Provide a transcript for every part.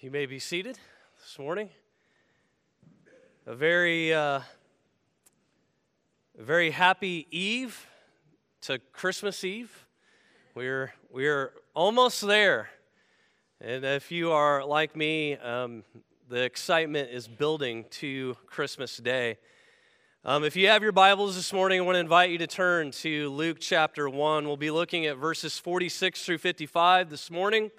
You may be seated this morning. A very, uh, very happy Eve to Christmas Eve. We're we're almost there, and if you are like me, um, the excitement is building to Christmas Day. Um, if you have your Bibles this morning, I want to invite you to turn to Luke chapter one. We'll be looking at verses forty-six through fifty-five this morning.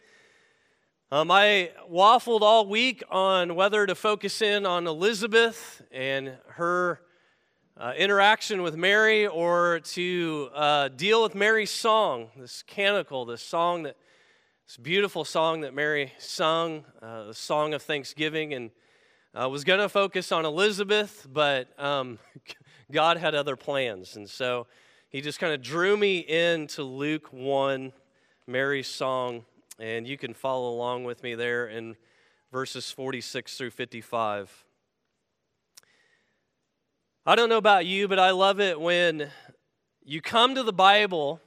Um, I waffled all week on whether to focus in on Elizabeth and her uh, interaction with Mary or to uh, deal with Mary's song, this canticle, this song that, this beautiful song that Mary sung, uh, the song of thanksgiving. And I was going to focus on Elizabeth, but um, God had other plans. And so he just kind of drew me into Luke 1, Mary's song and you can follow along with me there in verses 46 through 55. I don't know about you, but I love it when you come to the Bible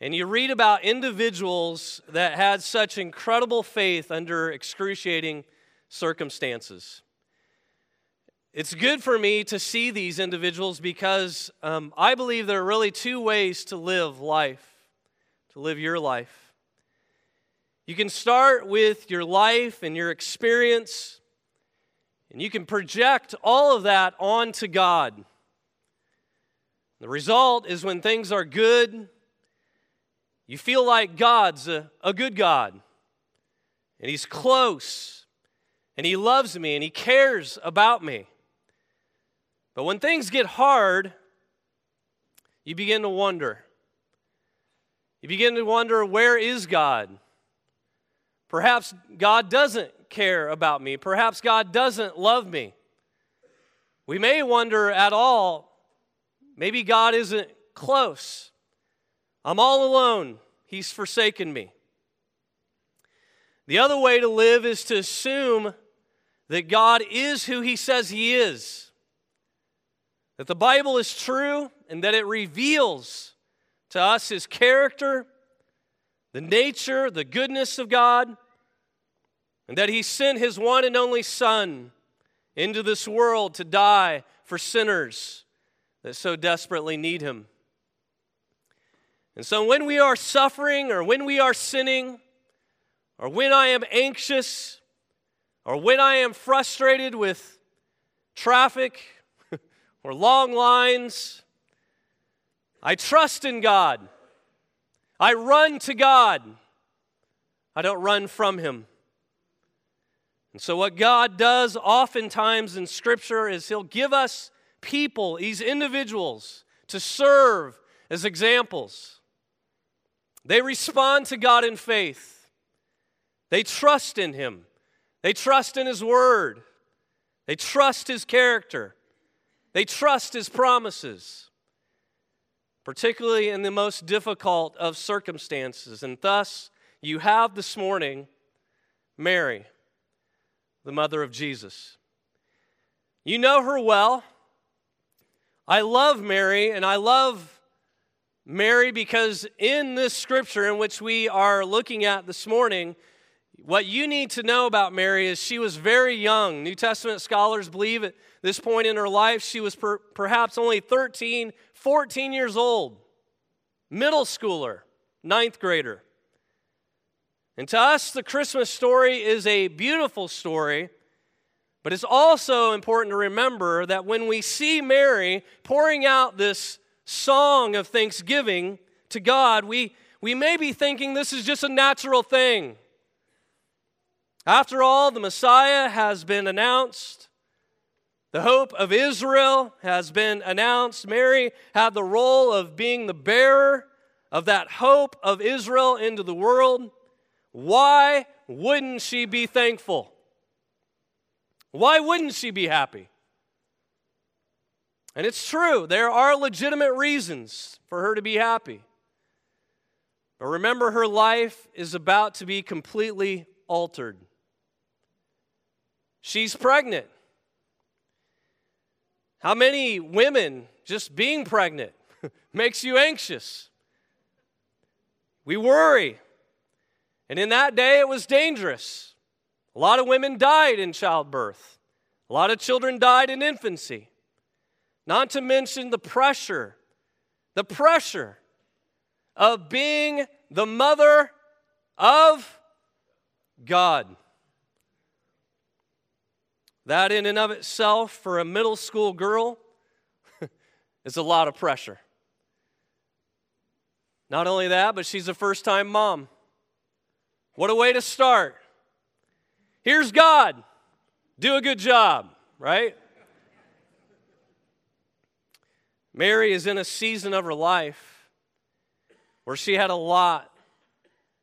and you read about individuals that had such incredible faith under excruciating circumstances. It's good for me to see these individuals because um, I believe there are really two ways to live life, to live your life. You can start with your life and your experience, and you can project all of that onto God. The result is when things are good, you feel like God's a, a good God, and He's close, and He loves me, and He cares about me. But when things get hard, you begin to wonder. You begin to wonder, where is God? Perhaps God doesn't care about me. Perhaps God doesn't love me. We may wonder at all, maybe God isn't close. I'm all alone. He's forsaken me. The other way to live is to assume that God is who He says He is, that the Bible is true, and that it reveals to us His character the nature, the goodness of God, and that He sent His one and only Son into this world to die for sinners that so desperately need Him. And so when we are suffering, or when we are sinning, or when I am anxious, or when I am frustrated with traffic or long lines, I trust in God. I run to God. I don't run from Him. And so, what God does oftentimes in Scripture is He'll give us people, these individuals, to serve as examples. They respond to God in faith, they trust in Him, they trust in His Word, they trust His character, they trust His promises particularly in the most difficult of circumstances. And thus, you have this morning Mary, the mother of Jesus. You know her well. I love Mary, and I love Mary because in this scripture in which we are looking at this morning, what you need to know about Mary is she was very young. New Testament scholars believe at this point in her life she was per, perhaps only 13 14 years old, middle schooler, ninth grader. And to us, the Christmas story is a beautiful story, but it's also important to remember that when we see Mary pouring out this song of thanksgiving to God, we, we may be thinking this is just a natural thing. After all, the Messiah has been announced. The hope of Israel has been announced. Mary had the role of being the bearer of that hope of Israel into the world. Why wouldn't she be thankful? Why wouldn't she be happy? And it's true, there are legitimate reasons for her to be happy. But remember, her life is about to be completely altered. She's pregnant. How many women just being pregnant makes you anxious? We worry. And in that day, it was dangerous. A lot of women died in childbirth. A lot of children died in infancy. Not to mention the pressure, the pressure of being the mother of God. That, in and of itself, for a middle school girl, is a lot of pressure. Not only that, but she's a first time mom. What a way to start. Here's God. Do a good job, right? Mary is in a season of her life where she had a lot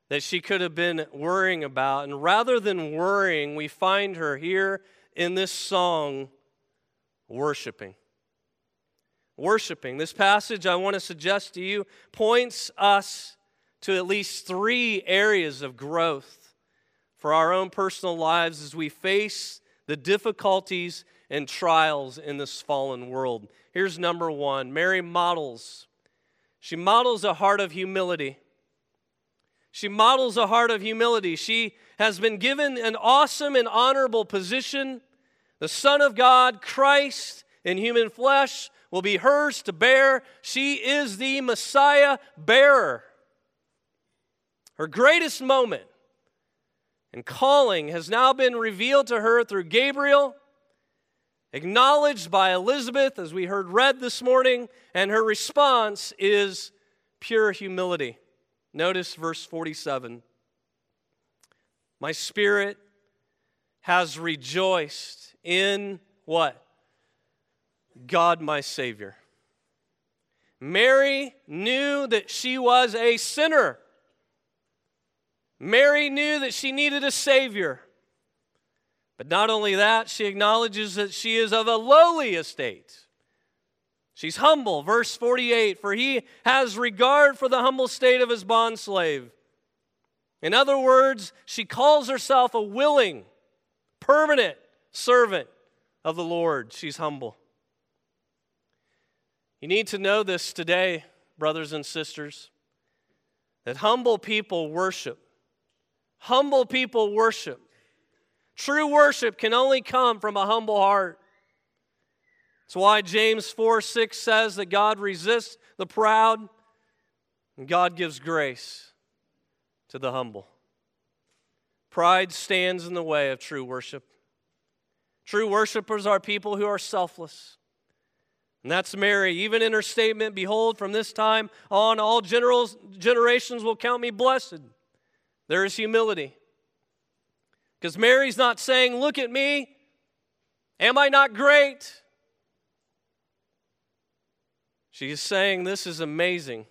that she could have been worrying about. And rather than worrying, we find her here in this song worshiping. Worshiping. This passage I want to suggest to you points us to at least three areas of growth for our own personal lives as we face the difficulties and trials in this fallen world. Here's number one Mary models. She models a heart of humility. She models a heart of humility. She has been given an awesome and honorable position. The Son of God, Christ in human flesh, will be hers to bear. She is the Messiah bearer. Her greatest moment and calling has now been revealed to her through Gabriel, acknowledged by Elizabeth, as we heard read this morning, and her response is pure humility. Notice verse 47. My spirit has rejoiced in what? God, my Savior. Mary knew that she was a sinner. Mary knew that she needed a Savior. But not only that, she acknowledges that she is of a lowly estate. She's humble. Verse 48 For he has regard for the humble state of his bondslave. In other words, she calls herself a willing, permanent servant of the Lord. She's humble. You need to know this today, brothers and sisters, that humble people worship. Humble people worship. True worship can only come from a humble heart. That's why James 4 6 says that God resists the proud and God gives grace to the humble. Pride stands in the way of true worship. True worshipers are people who are selfless. And that's Mary. Even in her statement, Behold, from this time on, all generals, generations will count me blessed. There is humility. Because Mary's not saying, Look at me. Am I not great? She's saying, This is amazing.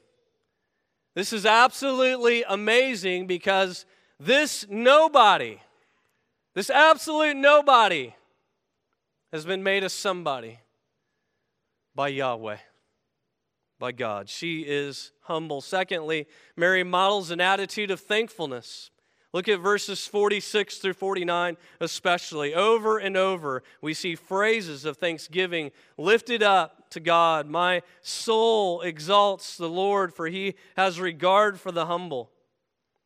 This is absolutely amazing because this nobody, this absolute nobody, has been made a somebody by Yahweh by God. She is humble. Secondly, Mary models an attitude of thankfulness. Look at verses 46 through 49, especially. Over and over, we see phrases of thanksgiving lifted up to God. My soul exalts the Lord, for he has regard for the humble.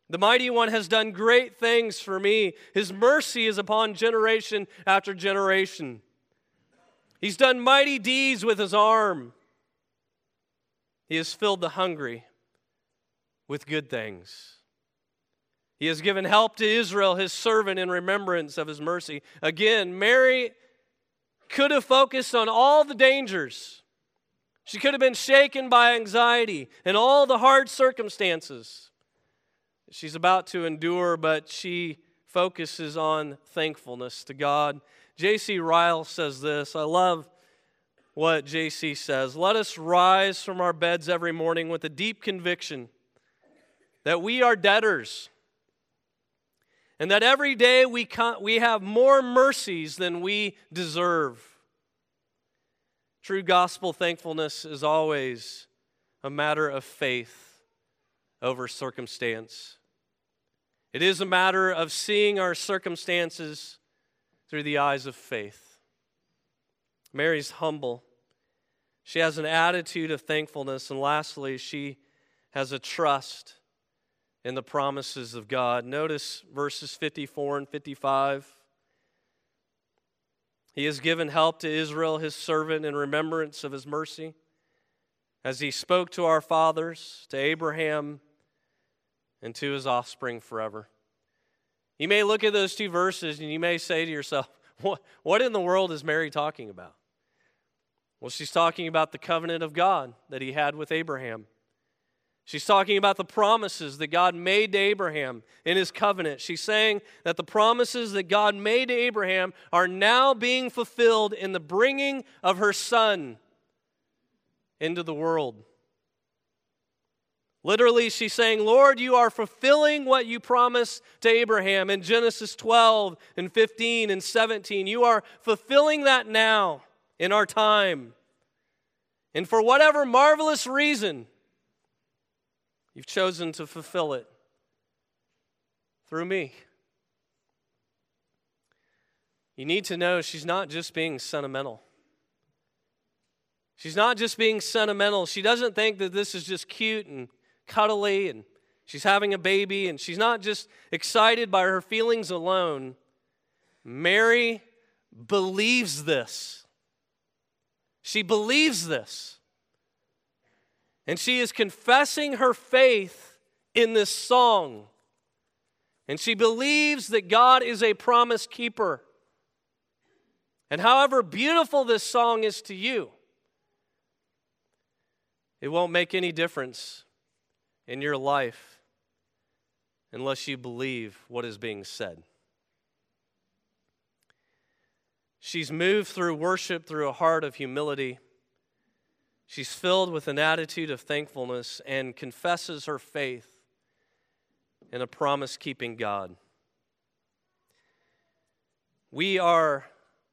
The mighty one has done great things for me. His mercy is upon generation after generation. He's done mighty deeds with his arm. He has filled the hungry with good things. He has given help to Israel, his servant, in remembrance of his mercy. Again, Mary could have focused on all the dangers. She could have been shaken by anxiety and all the hard circumstances she's about to endure, but she focuses on thankfulness to God. J.C. Ryle says this I love what JC says. Let us rise from our beds every morning with a deep conviction that we are debtors and that every day we, we have more mercies than we deserve. True gospel thankfulness is always a matter of faith over circumstance. It is a matter of seeing our circumstances through the eyes of faith. Mary's humble. She has an attitude of thankfulness. And lastly, she has a trust in the promises of God. Notice verses 54 and 55. He has given help to Israel, his servant, in remembrance of his mercy, as he spoke to our fathers, to Abraham, and to his offspring forever. You may look at those two verses and you may say to yourself, what, what in the world is Mary talking about? Well, she's talking about the covenant of God that he had with Abraham. She's talking about the promises that God made to Abraham in his covenant. She's saying that the promises that God made to Abraham are now being fulfilled in the bringing of her son into the world. Literally, she's saying, Lord, you are fulfilling what you promised to Abraham in Genesis 12 and 15 and 17. You are fulfilling that now in our time. And for whatever marvelous reason, You've chosen to fulfill it through me. You need to know she's not just being sentimental. She's not just being sentimental. She doesn't think that this is just cute and cuddly and she's having a baby and she's not just excited by her feelings alone. Mary believes this. She believes this. And she is confessing her faith in this song. And she believes that God is a promise keeper. And however beautiful this song is to you, it won't make any difference in your life unless you believe what is being said. She's moved through worship through a heart of humility. She's filled with an attitude of thankfulness and confesses her faith in a promise keeping God. We are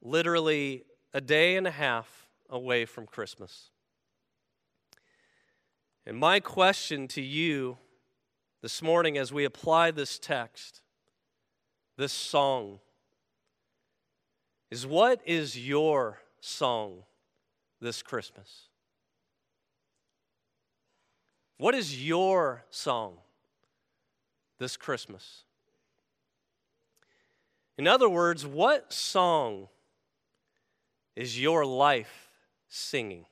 literally a day and a half away from Christmas. And my question to you this morning as we apply this text, this song, is what is your song this Christmas? What is your song this Christmas? In other words, what song is your life singing?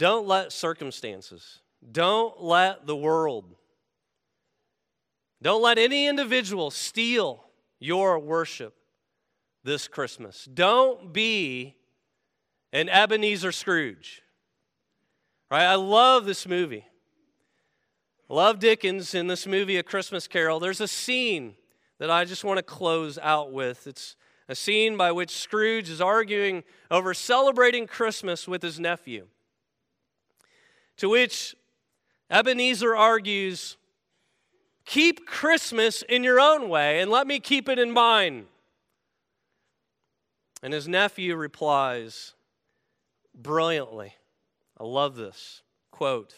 Don't let circumstances, don't let the world, don't let any individual steal your worship this Christmas. Don't be an Ebenezer Scrooge. Right? I love this movie. Love Dickens in this movie, A Christmas Carol. There's a scene that I just want to close out with. It's a scene by which Scrooge is arguing over celebrating Christmas with his nephew. To which Ebenezer argues, Keep Christmas in your own way and let me keep it in mine. And his nephew replies, brilliantly. I love this quote.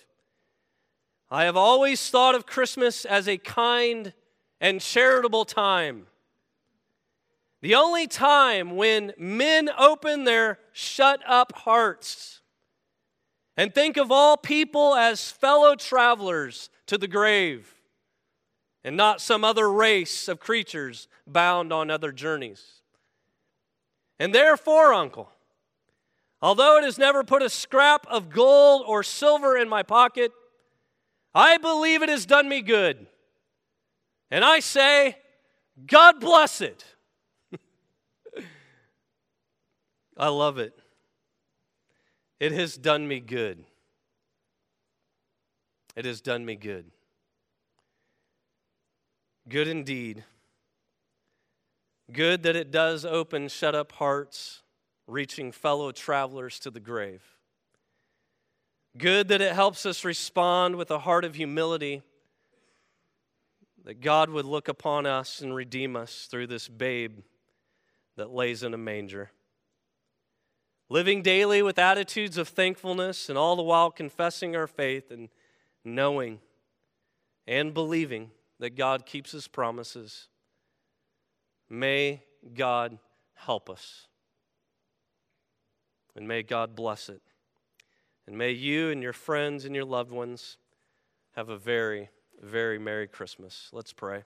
I have always thought of Christmas as a kind and charitable time. The only time when men open their shut up hearts and think of all people as fellow travelers to the grave and not some other race of creatures bound on other journeys. And therefore, uncle, Although it has never put a scrap of gold or silver in my pocket, I believe it has done me good. And I say, God bless it. I love it. It has done me good. It has done me good. Good indeed. Good that it does open shut up hearts reaching fellow travelers to the grave. Good that it helps us respond with a heart of humility, that God would look upon us and redeem us through this babe that lays in a manger. Living daily with attitudes of thankfulness and all the while confessing our faith and knowing and believing that God keeps his promises. May God help us. And may God bless it. And may you and your friends and your loved ones have a very, very Merry Christmas. Let's pray.